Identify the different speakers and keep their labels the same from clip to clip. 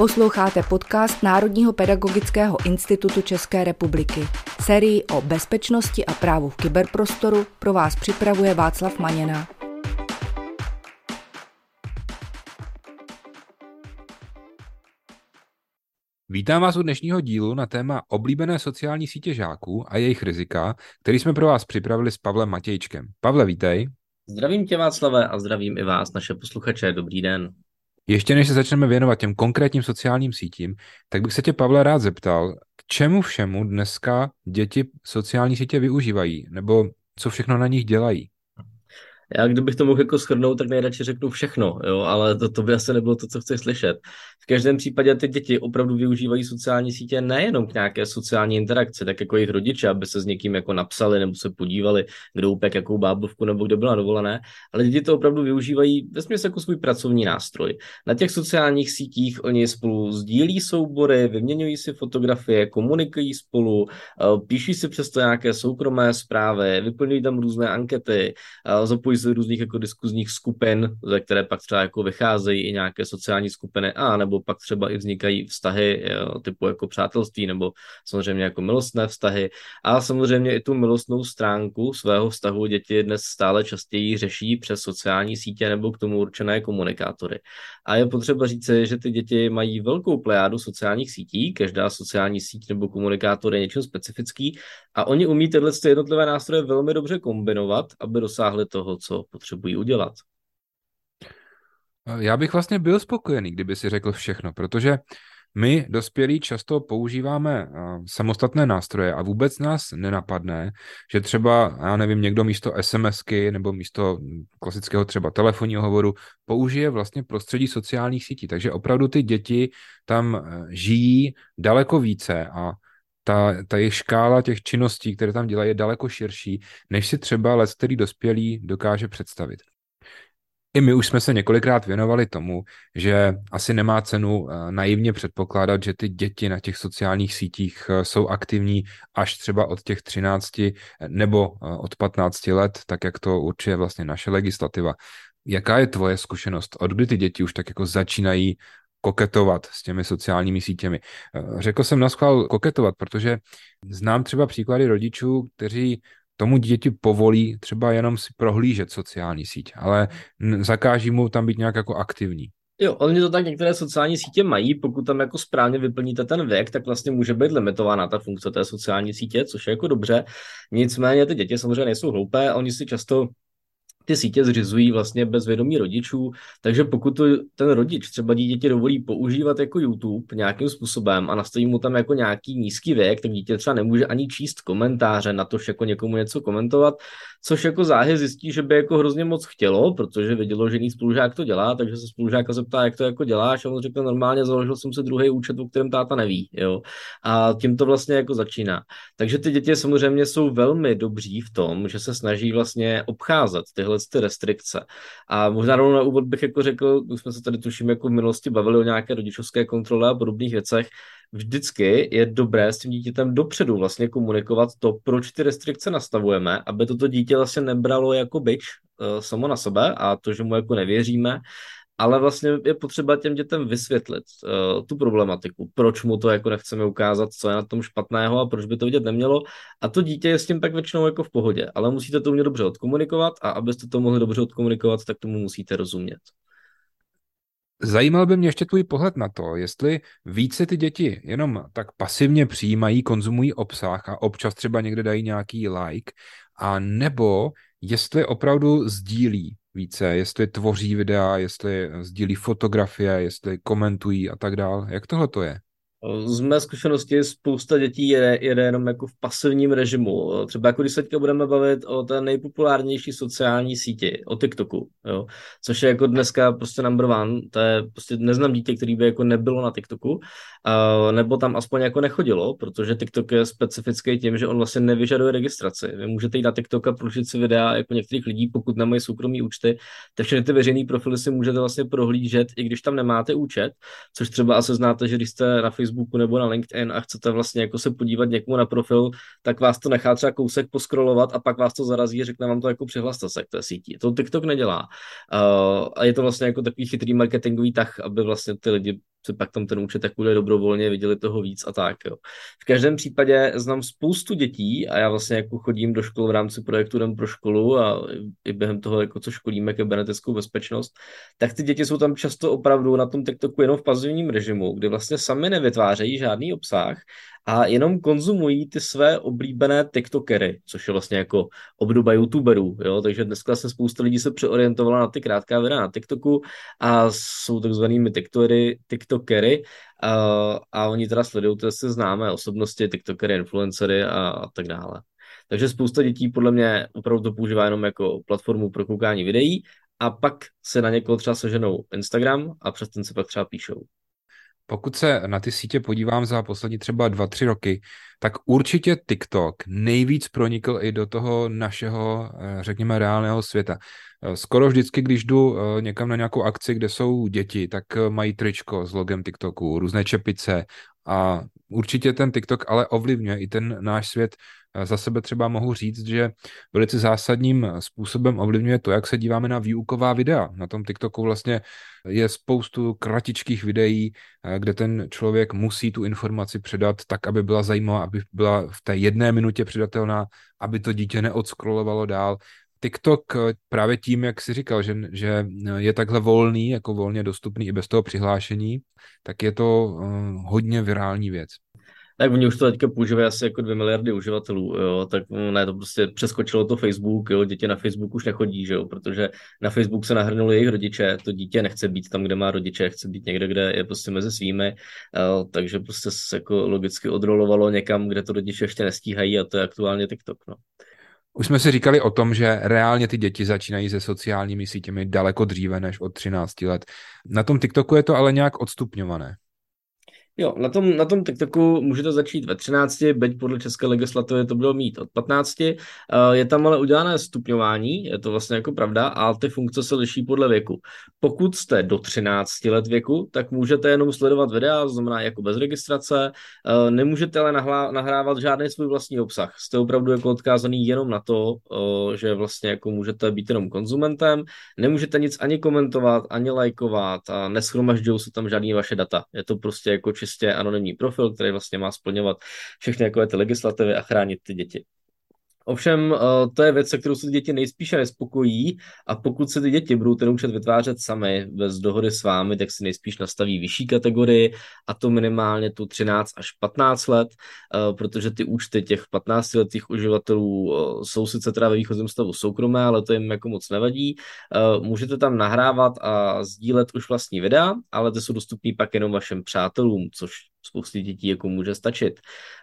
Speaker 1: Posloucháte podcast Národního pedagogického institutu České republiky. Sérii o bezpečnosti a právu v kyberprostoru pro vás připravuje Václav Maněna.
Speaker 2: Vítám vás u dnešního dílu na téma oblíbené sociální sítě žáků a jejich rizika, který jsme pro vás připravili s Pavlem Matějčkem. Pavle, vítej.
Speaker 3: Zdravím tě Václave a zdravím i vás, naše posluchače. Dobrý den.
Speaker 2: Ještě než se začneme věnovat těm konkrétním sociálním sítím, tak bych se tě, Pavle, rád zeptal, k čemu všemu dneska děti sociální sítě využívají, nebo co všechno na nich dělají?
Speaker 3: Já kdybych to mohl jako shrnout, tak nejradši řeknu všechno, jo, ale to, to by asi nebylo to, co chceš slyšet. V každém případě ty děti opravdu využívají sociální sítě nejenom k nějaké sociální interakci, tak jako jejich rodiče, aby se s někým jako napsali nebo se podívali, kdo upek jakou bábovku nebo kdo byla dovolené, ale děti to opravdu využívají ve smyslu jako svůj pracovní nástroj. Na těch sociálních sítích oni spolu sdílí soubory, vyměňují si fotografie, komunikují spolu, eh, píší si přesto nějaké soukromé zprávy, vyplňují tam různé ankety, eh, zapojí z různých jako diskuzních skupin, ze které pak třeba jako vycházejí i nějaké sociální skupiny a nebo pak třeba i vznikají vztahy jo, typu jako přátelství nebo samozřejmě jako milostné vztahy a samozřejmě i tu milostnou stránku svého vztahu děti dnes stále častěji řeší přes sociální sítě nebo k tomu určené komunikátory. A je potřeba říci, že ty děti mají velkou plejádu sociálních sítí, každá sociální síť nebo komunikátor je něčím specifický a oni umí tyhle jednotlivé nástroje velmi dobře kombinovat, aby dosáhli toho, co potřebují udělat.
Speaker 2: Já bych vlastně byl spokojený, kdyby si řekl všechno, protože my, dospělí, často používáme samostatné nástroje a vůbec nás nenapadne, že třeba, já nevím, někdo místo SMSky nebo místo klasického třeba telefonního hovoru použije vlastně prostředí sociálních sítí. Takže opravdu ty děti tam e, žijí daleko více a ta, ta jejich škála těch činností, které tam dělají, je daleko širší, než si třeba let, který dospělý dokáže představit. I my už jsme se několikrát věnovali tomu, že asi nemá cenu eh, naivně předpokládat, že ty děti na těch sociálních sítích eh, jsou aktivní až třeba od těch 13 eh, nebo od 15 let, tak jak to určuje vlastně naše legislativa. Jaká je tvoje zkušenost? Od kdy ty děti už tak jako začínají koketovat s těmi sociálními sítěmi. Řekl jsem na schvál koketovat, protože znám třeba příklady rodičů, kteří tomu děti povolí třeba jenom si prohlížet sociální síť, ale zakáží mu tam být nějak jako aktivní.
Speaker 3: Jo, oni to tak některé sociální sítě mají, pokud tam jako správně vyplníte ten věk, tak vlastně může být limitována ta funkce té sociální sítě, což je jako dobře. Nicméně ty děti samozřejmě nejsou hloupé, oni si často ty sítě zřizují vlastně bez vědomí rodičů, takže pokud to ten rodič třeba dítě dovolí používat jako YouTube nějakým způsobem a nastaví mu tam jako nějaký nízký věk, tak dítě třeba nemůže ani číst komentáře na to, jako někomu něco komentovat, což jako záhy zjistí, že by jako hrozně moc chtělo, protože vidělo, že jiný spolužák to dělá, takže se spolužáka zeptá, jak to jako děláš a on řekne normálně, založil jsem si druhý účet, o kterém táta neví, jo. A tím to vlastně jako začíná. Takže ty děti samozřejmě jsou velmi dobří v tom, že se snaží vlastně obcházet tyhle ty restrikce. A možná rovnou na úvod bych jako řekl, už jsme se tady tuším jako v minulosti bavili o nějaké rodičovské kontrole a podobných věcech, vždycky je dobré s tím dítětem dopředu vlastně komunikovat to, proč ty restrikce nastavujeme, aby toto dítě vlastně nebralo jako byč uh, samo na sebe a to, že mu jako nevěříme, ale vlastně je potřeba těm dětem vysvětlit uh, tu problematiku, proč mu to jako nechceme ukázat, co je na tom špatného a proč by to vidět nemělo. A to dítě je s tím tak většinou jako v pohodě, ale musíte to umět dobře odkomunikovat a abyste to mohli dobře odkomunikovat, tak tomu musíte rozumět.
Speaker 2: Zajímal by mě ještě tvůj pohled na to, jestli více ty děti jenom tak pasivně přijímají, konzumují obsah a občas třeba někde dají nějaký like, a nebo jestli opravdu sdílí více, jestli tvoří videa, jestli sdílí fotografie, jestli komentují a tak dále. Jak tohle to je?
Speaker 3: Z mé zkušenosti spousta dětí jede, jede jenom jako v pasivním režimu. Třeba jako když se teďka budeme bavit o té nejpopulárnější sociální síti, o TikToku, jo? což je jako dneska prostě number one, to je prostě neznám dítě, který by jako nebylo na TikToku, uh, nebo tam aspoň jako nechodilo, protože TikTok je specifický tím, že on vlastně nevyžaduje registraci. Vy můžete jít na TikTok a prožít si videa jako některých lidí, pokud nemají soukromý účty, tak všechny ty veřejné profily si můžete vlastně prohlížet, i když tam nemáte účet, což třeba asi znáte, že když jste na Facebooku Facebooku nebo na LinkedIn a chcete vlastně jako se podívat někomu na profil, tak vás to nechá třeba kousek poskrolovat a pak vás to zarazí, řekne vám to jako přihlaste se k té síti. To TikTok nedělá. Uh, a je to vlastně jako takový chytrý marketingový tah, aby vlastně ty lidi si pak tam ten účet tak bude dobrovolně, viděli toho víc a tak. Jo. V každém případě znám spoustu dětí a já vlastně jako chodím do škol v rámci projektu Den pro školu a i během toho, jako co školíme kybernetickou bezpečnost, tak ty děti jsou tam často opravdu na tom TikToku jenom v pasivním režimu, kdy vlastně sami nevytvářejí žádný obsah a jenom konzumují ty své oblíbené TikTokery, což je vlastně jako obdoba YouTuberů, jo, takže dneska se spousta lidí se přeorientovala na ty krátká videa na TikToku a jsou takzvanými TikTokery, TikTokery a, a oni teda sledují ty se známé osobnosti, TikTokery, influencery a, a tak dále. Takže spousta dětí podle mě opravdu to používá jenom jako platformu pro koukání videí a pak se na někoho třeba seženou Instagram a přes ten se pak třeba píšou.
Speaker 2: Pokud se na ty sítě podívám za poslední třeba dva, tři roky, tak určitě TikTok nejvíc pronikl i do toho našeho, eh, řekněme, reálného světa. Eh, skoro vždycky, když jdu eh, někam na nějakou akci, kde jsou děti, tak mají tričko s logem TikToku, různé čepice a určitě ten TikTok ale ovlivňuje i ten náš svět za sebe třeba mohu říct, že velice zásadním způsobem ovlivňuje to, jak se díváme na výuková videa. Na tom TikToku vlastně je spoustu kratičkých videí, eh, kde ten člověk musí tu informaci předat tak, aby byla zajímavá, aby byla v té jedné minutě předatelná, aby to dítě neodskrolovalo dál. TikTok eh, právě tím, jak si říkal, že, že je takhle volný, jako volně dostupný i bez toho přihlášení, tak je to uh, hodně virální věc
Speaker 3: tak oni už to teďka používají asi jako dvě miliardy uživatelů, jo, tak ne, to prostě přeskočilo to Facebook, jo, děti na Facebook už nechodí, že jo, protože na Facebook se nahrnuli jejich rodiče, to dítě nechce být tam, kde má rodiče, chce být někde, kde je prostě mezi svými, jo, takže prostě se jako logicky odrolovalo někam, kde to rodiče ještě nestíhají a to je aktuálně TikTok, no.
Speaker 2: Už jsme si říkali o tom, že reálně ty děti začínají se sociálními sítěmi daleko dříve než od 13 let. Na tom TikToku je to ale nějak odstupňované.
Speaker 3: Jo, na tom, na tom TikToku můžete začít ve 13, byť podle české legislativy to bylo mít od 15. Eh, je tam ale udělané stupňování, je to vlastně jako pravda, a ty funkce se liší podle věku. Pokud jste do 13 let věku, tak můžete jenom sledovat videa, to znamená jako bez registrace, eh, nemůžete ale nahrávat žádný svůj vlastní obsah. Jste opravdu jako odkázaný jenom na to, eh, že vlastně jako můžete být jenom konzumentem, nemůžete nic ani komentovat, ani lajkovat a neschromažďují se tam žádný vaše data. Je to prostě jako čistě anonymní profil, který vlastně má splňovat všechny jako ty legislativy a chránit ty děti. Ovšem, eh, to je věc, se kterou se ty děti nejspíše nespokojí a pokud se ty děti budou ten účet vytvářet sami bez dohody s vámi, tak si nejspíš nastaví vyšší kategorii a to minimálně tu 13 až 15 let, eh, protože ty účty těch 15 letých uživatelů eh, jsou sice teda ve výchozím stavu soukromé, ale to jim jako moc nevadí. Můžete tam nahrávat a sdílet už vlastní videa, ale ty jsou dostupný pak jenom vašim přátelům, což spousty dětí jako může stačit.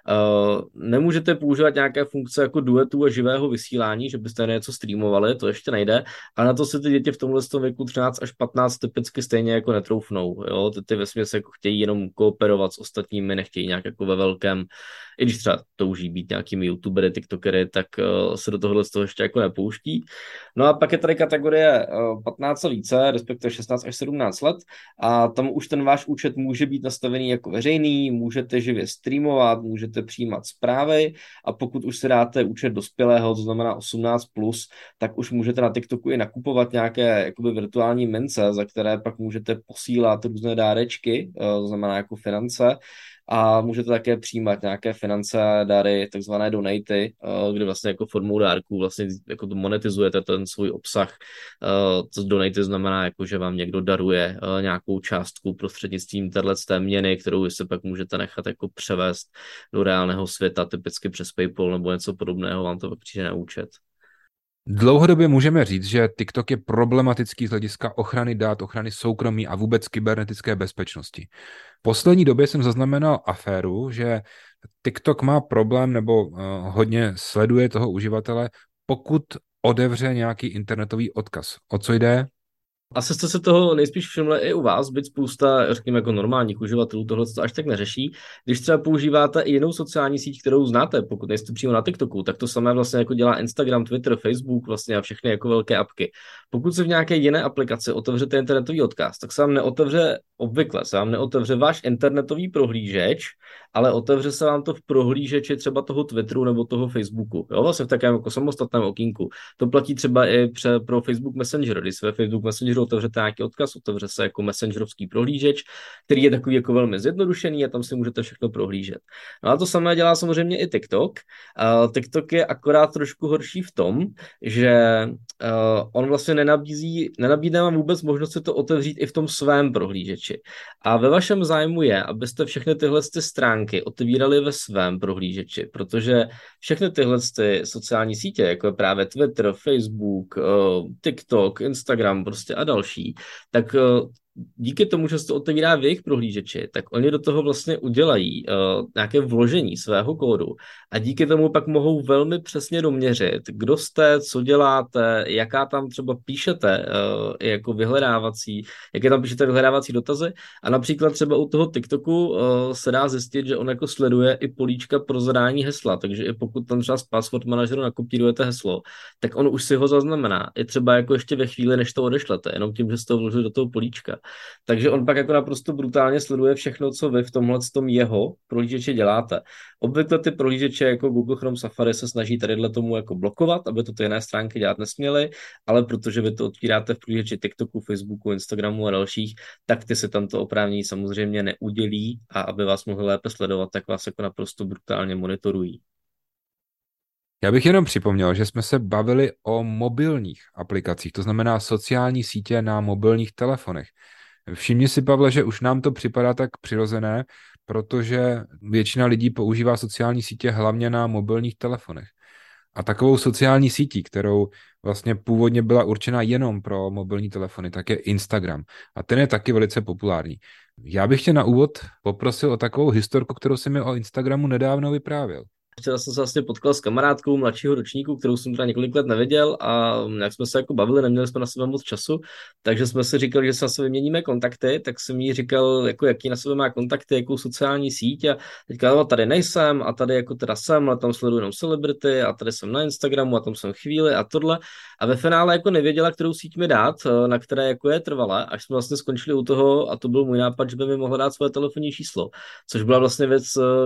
Speaker 3: Uh, nemůžete používat nějaké funkce jako duetu a živého vysílání, že byste něco streamovali, to ještě nejde, a na to se ty děti v tomhle věku 13 až 15 typicky stejně jako netroufnou. Jo? Ty, ty vesměs jako chtějí jenom kooperovat s ostatními, nechtějí nějak jako ve velkém i když třeba touží být nějakými youtubery, tiktokery, tak uh, se do tohohle z toho ještě jako nepouští. No a pak je tady kategorie uh, 15 a více, respektive 16 až 17 let a tam už ten váš účet může být nastavený jako veřejný, můžete živě streamovat, můžete přijímat zprávy a pokud už si dáte účet dospělého, to znamená 18+, plus, tak už můžete na TikToku i nakupovat nějaké jakoby virtuální mince, za které pak můžete posílat různé dárečky, uh, to znamená jako finance, a můžete také přijímat nějaké finance, dary, takzvané donaty, eh, kde vlastně jako formou dárků vlastně jako to monetizujete ten svůj obsah. Co eh, donaty znamená, jako, že vám někdo daruje eh, nějakou částku prostřednictvím téhle té měny, kterou vy se pak můžete nechat jako převést do reálného světa, typicky přes PayPal nebo něco podobného, vám to pak přijde na účet.
Speaker 2: Dlouhodobě můžeme říct, že TikTok je problematický z hlediska ochrany dát, ochrany soukromí a vůbec kybernetické bezpečnosti. V poslední době jsem zaznamenal aféru, že TikTok má problém nebo uh, hodně sleduje toho uživatele, pokud odevře nějaký internetový odkaz. O co jde?
Speaker 3: Asi jste se toho nejspíš všimli i u vás, byť spousta, řekněme, jako normálních uživatelů tohle to až tak neřeší. Když třeba používáte i jinou sociální síť, kterou znáte, pokud nejste přímo na TikToku, tak to samé vlastně jako dělá Instagram, Twitter, Facebook vlastně a všechny jako velké apky. Pokud se v nějaké jiné aplikaci otevřete internetový odkaz, tak se vám neotevře obvykle, se vám neotevře váš internetový prohlížeč, ale otevře se vám to v prohlížeči třeba toho Twitteru nebo toho Facebooku, jo, vlastně v takovém jako samostatném okýnku. To platí třeba i pře, pro Facebook Messenger, když své Facebook Messengeru otevřete nějaký odkaz, otevře se jako messengerovský prohlížeč, který je takový jako velmi zjednodušený a tam si můžete všechno prohlížet. No a to samé dělá samozřejmě i TikTok. Uh, TikTok je akorát trošku horší v tom, že uh, on vlastně nenabízí, nenabídne vám vůbec možnost si to otevřít i v tom svém prohlížeči. A ve vašem zájmu je, abyste všechny tyhle ty stránky otevírali ve svém prohlížeči, protože všechny tyhle ty sociální sítě, jako je právě Twitter, Facebook, uh, TikTok, Instagram prostě a další, tak uh, díky tomu, že se to otevírá v jejich prohlížeči, tak oni do toho vlastně udělají uh, nějaké vložení svého kódu a díky tomu pak mohou velmi přesně doměřit, kdo jste, co děláte, jaká tam třeba píšete uh, jako vyhledávací, jaké tam píšete vyhledávací dotazy a například třeba u toho TikToku uh, se dá zjistit, že on jako sleduje i políčka pro zadání hesla, takže i pokud tam třeba z password manažeru nakopírujete heslo, tak on už si ho zaznamená. I třeba jako ještě ve chvíli, než to odešlete, jenom tím, že jste to vložili do toho políčka. Takže on pak jako naprosto brutálně sleduje všechno, co vy v tomhle tom jeho prohlížeči děláte. Obvykle ty prohlížeče jako Google Chrome Safari se snaží tadyhle tomu jako blokovat, aby to ty jiné stránky dělat nesměly, ale protože vy to otvíráte v prohlížeči TikToku, Facebooku, Instagramu a dalších, tak ty se tam to oprávnění samozřejmě neudělí a aby vás mohli lépe sledovat, tak vás jako naprosto brutálně monitorují.
Speaker 2: Já bych jenom připomněl, že jsme se bavili o mobilních aplikacích, to znamená sociální sítě na mobilních telefonech. Všimni si, Pavle, že už nám to připadá tak přirozené, protože většina lidí používá sociální sítě hlavně na mobilních telefonech. A takovou sociální sítí, kterou vlastně původně byla určena jenom pro mobilní telefony, tak je Instagram. A ten je taky velice populární. Já bych tě na úvod poprosil o takovou historku, kterou si mi o Instagramu nedávno vyprávěl.
Speaker 3: Včera jsem se vlastně potkal s kamarádkou mladšího ročníku, kterou jsem teda několik let neviděl a jak jsme se jako bavili, neměli jsme na sebe moc času, takže jsme si říkali, že se na sebe vyměníme kontakty, tak jsem jí říkal, jako jaký na sebe má kontakty, jakou sociální síť a teďka no, tady nejsem a tady jako teda jsem, ale tam sleduju jenom celebrity a tady jsem na Instagramu a tam jsem chvíli a tohle. A ve finále jako nevěděla, kterou síť mi dát, na které jako je trvalé, až jsme vlastně skončili u toho a to byl můj nápad, že by mi mohla dát svoje telefonní číslo, což byla vlastně věc,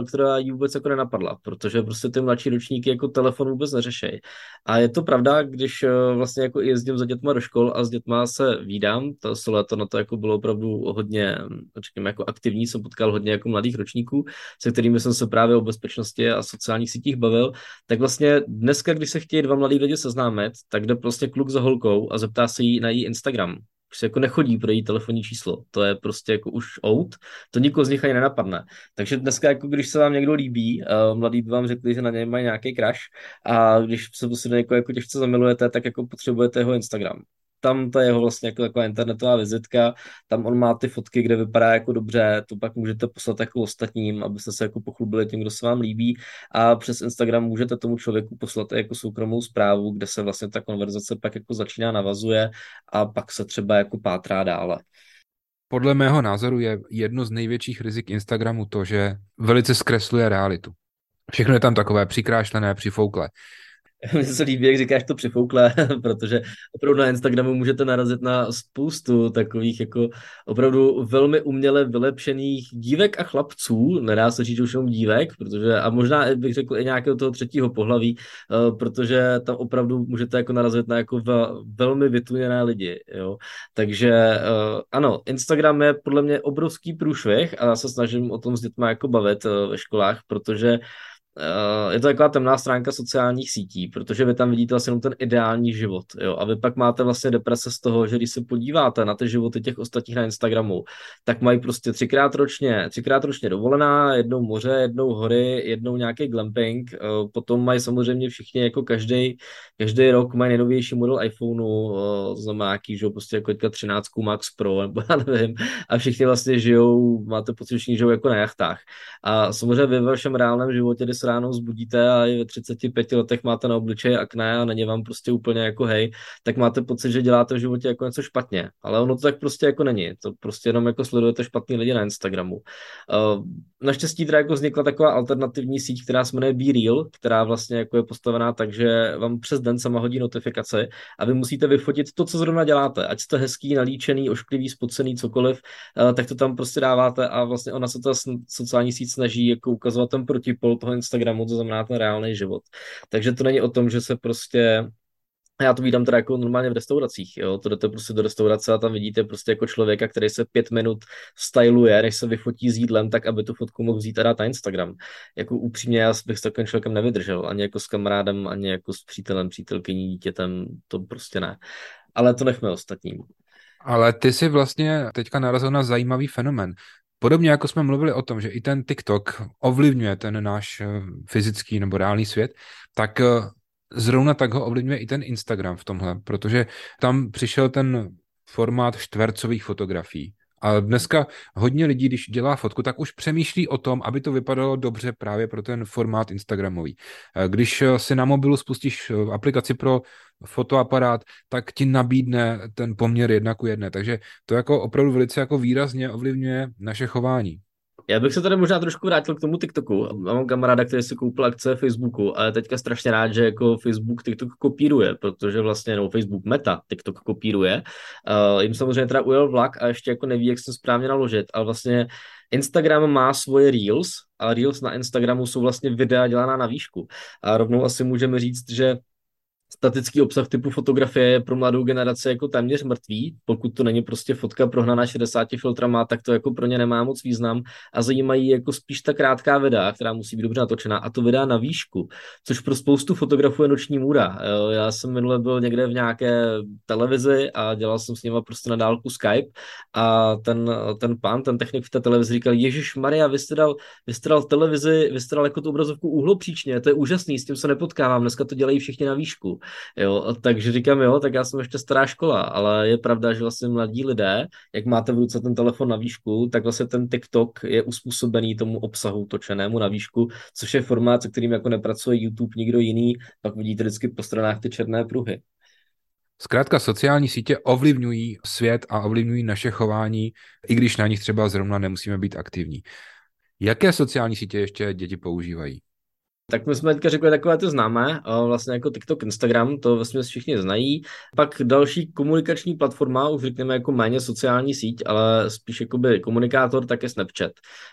Speaker 3: která jí vůbec jako nenapadla, protože prostě ty mladší ročníky jako telefon vůbec neřešejí. A je to pravda, když eh, vlastně jako jezdím za dětma do škol a s dětma se vídám, to se léto na to jako bylo opravdu hodně, řekněme, jako aktivní, jsem potkal hodně jako mladých ročníků, se kterými jsem se právě o bezpečnosti a sociálních sítích bavil, tak vlastně dneska, když se chtějí dva mladí lidi seznámit, tak jde prostě kluk za holkou a zeptá se jí na její Instagram se jako nechodí pro její telefonní číslo. To je prostě jako už out, to nikoho z nich ani nenapadne. Takže dneska, jako když se vám někdo líbí, uh, mladí by vám řekli, že na něj mají nějaký crash a když se prostě jako, jako těžce zamilujete, tak jako potřebujete jeho Instagram tam je jeho vlastně jako taková internetová vizitka, tam on má ty fotky, kde vypadá jako dobře, to pak můžete poslat jako ostatním, abyste se jako pochlubili tím, kdo se vám líbí a přes Instagram můžete tomu člověku poslat jako soukromou zprávu, kde se vlastně ta konverzace pak jako začíná navazuje a pak se třeba jako pátrá dále.
Speaker 2: Podle mého názoru je jedno z největších rizik Instagramu to, že velice zkresluje realitu. Všechno je tam takové přikrášlené, přifoukle.
Speaker 3: Mně se líbí, jak říkáš to přifoukle, protože opravdu na Instagramu můžete narazit na spoustu takových jako opravdu velmi uměle vylepšených dívek a chlapců, nedá se říct už jenom dívek, protože a možná bych řekl i nějakého toho třetího pohlaví, eh, protože tam opravdu můžete jako narazit na jako velmi vytuněné lidi, jo. Takže eh, ano, Instagram je podle mě obrovský průšvih a já se snažím o tom s dětmi jako bavit eh, ve školách, protože je to taková temná stránka sociálních sítí, protože vy tam vidíte vlastně jenom ten ideální život. Jo? A vy pak máte vlastně deprese z toho, že když se podíváte na ty životy těch ostatních na Instagramu, tak mají prostě třikrát ročně, třikrát ročně dovolená, jednou moře, jednou hory, jednou nějaký glamping, eh, potom mají samozřejmě všichni jako každý, každý rok mají nejnovější model iPhoneu, eh, znamená nějaký, že prostě jako 13 Max Pro, nebo já nevím, a všichni vlastně žijou, máte pocit, že žijou jako na jachtách. A samozřejmě ve vašem reálném životě, se ráno zbudíte a i ve 35 letech máte na obličeji akné a není vám prostě úplně jako hej, tak máte pocit, že děláte v životě jako něco špatně. Ale ono to tak prostě jako není. To prostě jenom jako sledujete špatný lidi na Instagramu. Uh, naštěstí teda jako vznikla taková alternativní síť, která se jmenuje Be Real, která vlastně jako je postavená tak, že vám přes den sama hodí notifikace a vy musíte vyfotit to, co zrovna děláte. Ať jste hezký, nalíčený, ošklivý, spocený, cokoliv, uh, tak to tam prostě dáváte a vlastně ona se ta sociální síť snaží jako ukazovat ten protipol toho Instagramu, to znamená ten reálný život. Takže to není o tom, že se prostě já to vídám teda jako normálně v restauracích, jo, to jdete prostě do restaurace a tam vidíte prostě jako člověka, který se pět minut styluje, než se vyfotí s jídlem, tak aby tu fotku mohl vzít a dát na Instagram. Jako upřímně, já bych s takovým člověkem nevydržel, ani jako s kamarádem, ani jako s přítelem, přítelkyní, dítětem, to prostě ne. Ale to nechme ostatním.
Speaker 2: Ale ty si vlastně teďka narazil na zajímavý fenomen. Podobně jako jsme mluvili o tom, že i ten TikTok ovlivňuje ten náš eh, fyzický nebo reálný svět, tak eh, zrovna tak ho ovlivňuje i ten Instagram v tomhle, protože tam přišel ten formát čtvercových fotografií. A dneska hodně lidí, když dělá fotku, tak už přemýšlí o tom, aby to vypadalo dobře právě pro ten formát Instagramový. Eh, když si na mobilu spustíš aplikaci pro fotoaparát, tak ti nabídne ten poměr jedna ku jedné. Takže to jako opravdu velice jako výrazně ovlivňuje naše chování.
Speaker 3: Já bych se tady možná trošku vrátil k tomu TikToku. Mám kamaráda, který si koupil akce Facebooku a je teďka strašně rád, že jako Facebook TikTok kopíruje, protože vlastně no, Facebook Meta TikTok kopíruje. Uh, jim samozřejmě teda ujel vlak a ještě jako neví, jak se správně naložit, ale vlastně Instagram má svoje Reels a Reels na Instagramu jsou vlastně videa dělaná na výšku. A rovnou asi můžeme říct, že statický obsah typu fotografie je pro mladou generaci jako téměř mrtvý. Pokud to není prostě fotka prohnaná 60 filtrama, tak to jako pro ně nemá moc význam a zajímají jako spíš ta krátká videa, která musí být dobře natočená a to videa na výšku, což pro spoustu fotografů je noční můra. Já jsem minule byl někde v nějaké televizi a dělal jsem s nima prostě na dálku Skype a ten, ten pán, ten technik v té televizi říkal, Ježíš Maria, vy jste dal, vy jste dal televizi, vy jste dal jako tu obrazovku úhlopříčně, to je úžasný, s tím se nepotkávám, dneska to dělají všichni na výšku. Jo, takže říkám, jo, tak já jsem ještě stará škola, ale je pravda, že vlastně mladí lidé, jak máte v ruce ten telefon na výšku, tak vlastně ten TikTok je uspůsobený tomu obsahu točenému na výšku, což je formát, se kterým jako nepracuje YouTube nikdo jiný, pak vidíte vždycky po stranách ty černé pruhy.
Speaker 2: Zkrátka sociální sítě ovlivňují svět a ovlivňují naše chování, i když na nich třeba zrovna nemusíme být aktivní. Jaké sociální sítě ještě děti používají?
Speaker 3: Tak my jsme teďka řekli takové ty známé, vlastně jako TikTok, Instagram, to vlastně všichni znají. Pak další komunikační platforma, už řekněme jako méně sociální síť, ale spíš jakoby komunikátor, tak je Snapchat.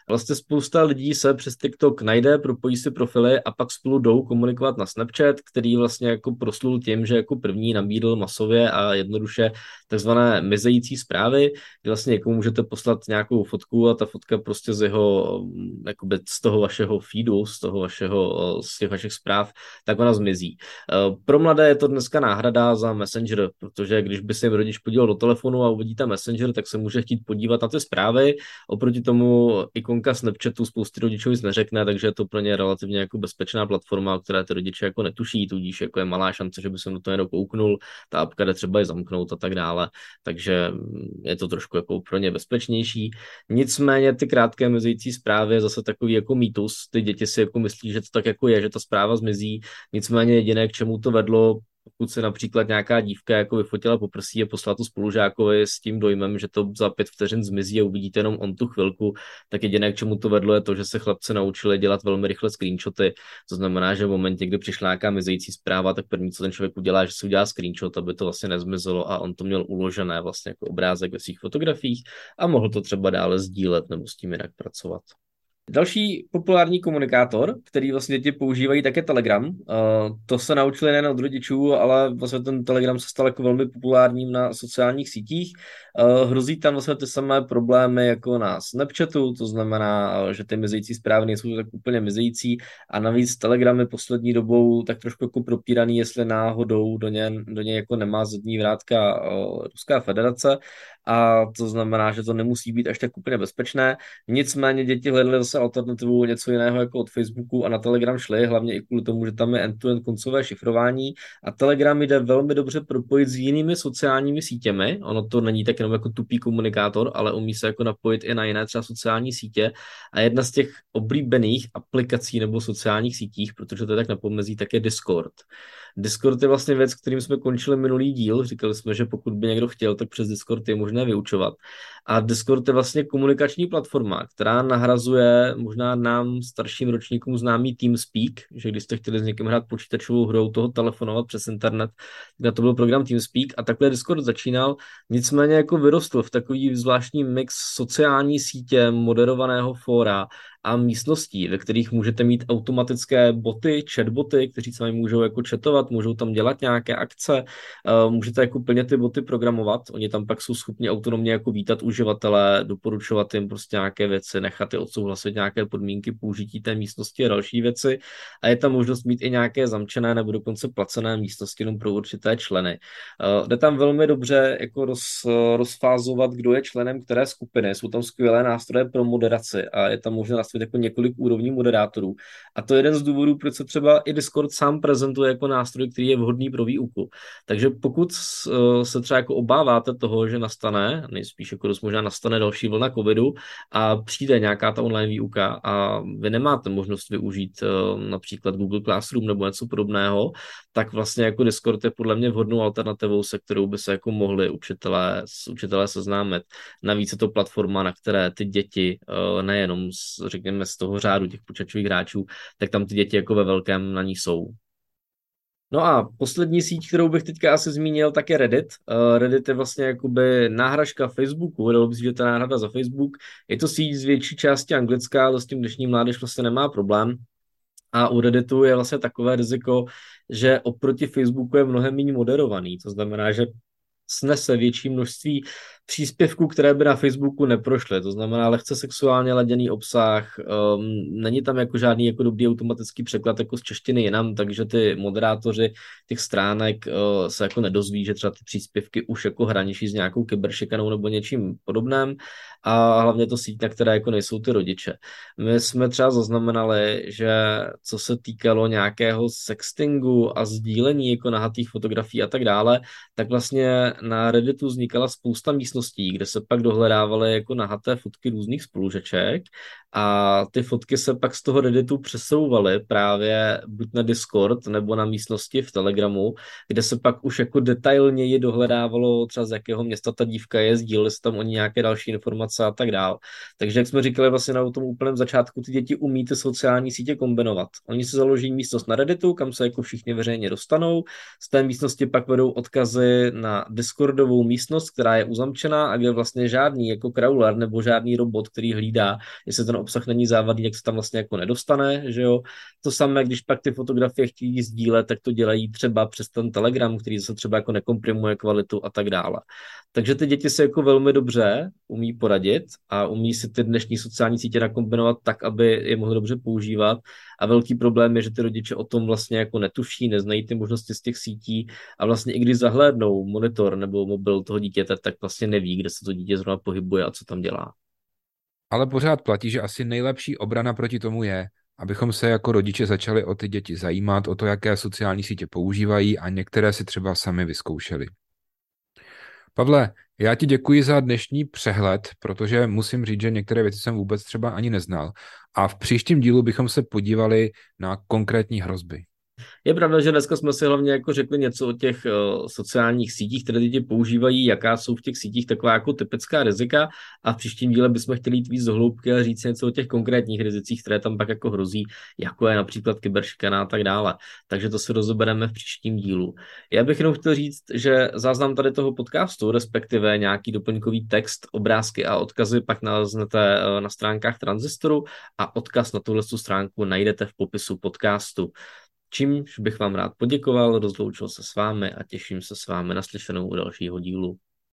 Speaker 3: Vlastně spousta lidí se přes TikTok najde, propojí si profily a pak spolu jdou komunikovat na Snapchat, který vlastně jako proslul tím, že jako první nabídl masově a jednoduše takzvané mizející zprávy, kdy vlastně jako můžete poslat nějakou fotku a ta fotka prostě z jeho, jakoby z toho vašeho feedu, z toho vašeho z těch vašich zpráv, tak ona zmizí. Eh, pro mladé je to dneska náhrada za Messenger, protože když by se rodič podíval do telefonu a uvidíte Messenger, tak se může chtít podívat na ty zprávy. Oproti tomu ikonka Snapchatu spousty rodičů nic neřekne, takže je to pro ně relativně jako bezpečná platforma, o které ty rodiče jako netuší, tudíž jako je malá šance, že by se do toho jenom kouknul, ta apka jde třeba je zamknout a tak dále, takže je to trošku jako pro ně bezpečnější. Nicméně ty krátké mizící zprávy je zase takový jako mýtus, ty děti si jako myslí, že to tak jako je, že ta zpráva zmizí. Nicméně jediné, k čemu to vedlo, pokud se například nějaká dívka jako vyfotila po prsí a poslala to spolužákovi s tím dojmem, že to za pět vteřin zmizí a uvidíte jenom on tu chvilku, tak jediné, k čemu to vedlo, je to, že se chlapci naučili dělat velmi rychle screenshoty. To znamená, že v momentě, kdy přišla nějaká mizející zpráva, tak první, co ten člověk udělá, že si udělá screenshot, aby to vlastně nezmizelo a on to měl uložené vlastně jako obrázek ve svých fotografiích a mohl to třeba dále sdílet nebo s tím jinak pracovat. Další populární komunikátor, který vlastně děti používají, tak je Telegram. Uh, to se naučili nejen od rodičů, ale vlastně ten Telegram se stal jako velmi populárním na sociálních sítích. Uh, hrozí tam vlastně ty samé problémy jako na Snapchatu, to znamená, uh, že ty mizející zprávy nejsou tak úplně mizející a navíc Telegram je poslední dobou tak trošku jako propíraný, jestli náhodou do ně, do ně jako nemá zadní vrátka Ruská federace a to znamená, že to nemusí být až tak úplně bezpečné. Nicméně děti hledaly zase alternativu něco jiného jako od Facebooku a na Telegram šly, hlavně i kvůli tomu, že tam je end-to-end koncové šifrování a Telegram jde velmi dobře propojit s jinými sociálními sítěmi. Ono to není tak jenom jako tupý komunikátor, ale umí se jako napojit i na jiné třeba sociální sítě a jedna z těch oblíbených aplikací nebo sociálních sítích, protože to je tak napomezí, tak je Discord. Discord je vlastně věc, kterým jsme končili minulý díl. Říkali jsme, že pokud by někdo chtěl, tak přes Discord je možné vyučovat. A Discord je vlastně komunikační platforma, která nahrazuje možná nám starším ročníkům známý TeamSpeak, že když jste chtěli s někým hrát počítačovou hrou, toho telefonovat přes internet, tak to byl program TeamSpeak a takhle Discord začínal, nicméně jako vyrostl v takový zvláštní mix sociální sítě, moderovaného fóra a místností, ve kterých můžete mít automatické boty, chatboty, kteří s vámi můžou jako chatovat, můžou tam dělat nějaké akce, uh, můžete jako plně ty boty programovat, oni tam pak jsou schopni autonomně jako vítat uživatele, doporučovat jim prostě nějaké věci, nechat je odsouhlasit nějaké podmínky použití té místnosti a další věci a je tam možnost mít i nějaké zamčené nebo dokonce placené místnosti jenom pro určité členy. Uh, jde tam velmi dobře jako roz, rozfázovat, kdo je členem které skupiny, jsou tam skvělé nástroje pro moderaci a je tam možné jako několik úrovní moderátorů. A to je jeden z důvodů, proč se třeba i Discord sám prezentuje jako nástroj, který je vhodný pro výuku. Takže pokud eh, se třeba jako obáváte toho, že nastane, nejspíš jako dost možná nastane další vlna covidu a přijde nějaká ta online výuka a vy nemáte možnost využít eh, například Google Classroom nebo něco podobného, tak vlastně jako Discord je podle mě vhodnou alternativou, se kterou by se jako mohli učitelé, učitelé seznámit. Navíc je to platforma, na které ty děti eh, nejenom, řekněme, z toho řádu těch počítačových hráčů, tak tam ty děti jako ve velkém na ní jsou. No a poslední síť, kterou bych teďka asi zmínil, tak je Reddit. Uh, Reddit je vlastně jakoby náhražka Facebooku, dalo by si, že to je náhrada za Facebook. Je to síť z větší části anglická, ale s tím dnešní mládež vlastně nemá problém. A u Redditu je vlastně takové riziko, že oproti Facebooku je mnohem méně moderovaný. To znamená, že snese větší množství příspěvků, které by na Facebooku neprošly. To znamená lehce sexuálně laděný obsah, um, není tam jako žádný jako dobrý automatický překlad jako z češtiny jinam, takže ty moderátoři těch stránek uh, se jako nedozví, že třeba ty příspěvky už jako hraničí s nějakou kyberšikanou nebo něčím podobným a hlavně to síť, na které jako nejsou ty rodiče. My jsme třeba zaznamenali, že co se týkalo nějakého sextingu a sdílení jako nahatých fotografií a tak dále, tak vlastně na Redditu vznikala spousta místností, kde se pak dohledávaly jako nahaté fotky různých spolužeček a ty fotky se pak z toho Redditu přesouvaly právě buď na Discord nebo na místnosti v Telegramu, kde se pak už jako detailněji dohledávalo třeba z jakého města ta dívka je, sdíleli se tam oni nějaké další informace a tak dál. Takže jak jsme říkali vlastně na tom úplném začátku, ty děti umí ty sociální sítě kombinovat. Oni si založí místnost na Redditu, kam se jako všichni veřejně dostanou, z té místnosti pak vedou odkazy na Discordovou místnost, která je uzamčená a kde vlastně žádný jako crawler nebo žádný robot, který hlídá, jestli ten obsah není závadný, jak se tam vlastně jako nedostane, že jo. To samé, když pak ty fotografie chtějí sdílet, tak to dělají třeba přes ten Telegram, který se třeba jako nekomprimuje kvalitu a tak dále. Takže ty děti se jako velmi dobře umí poradit a umí si ty dnešní sociální sítě nakombinovat tak, aby je mohli dobře používat. A velký problém je, že ty rodiče o tom vlastně jako netuší, neznají ty možnosti z těch sítí a vlastně i když zahlédnou monitor nebo mobil toho dítěte, tak vlastně neví, kde se to dítě zrovna pohybuje a co tam dělá.
Speaker 2: Ale pořád platí, že asi nejlepší obrana proti tomu je, abychom se jako rodiče začali o ty děti zajímat, o to, jaké sociální sítě používají a některé si třeba sami vyzkoušeli. Pavle, já ti děkuji za dnešní přehled, protože musím říct, že některé věci jsem vůbec třeba ani neznal. A v příštím dílu bychom se podívali na konkrétní hrozby.
Speaker 3: Je pravda, že dneska jsme si hlavně jako řekli něco o těch uh, sociálních sítích, které lidi používají, jaká jsou v těch sítích taková jako typická rizika a v příštím díle bychom chtěli jít víc do hloubky a říct něco o těch konkrétních rizicích, které tam pak jako hrozí, jako je například kyberšikana a tak dále. Takže to si rozobereme v příštím dílu. Já bych jenom chtěl říct, že záznam tady toho podcastu, respektive nějaký doplňkový text, obrázky a odkazy pak naleznete uh, na stránkách Transistoru a odkaz na tuhle stránku najdete v popisu podcastu. Čímž bych vám rád poděkoval, rozloučil se s vámi a těším se s vámi na slyšenou u dalšího dílu.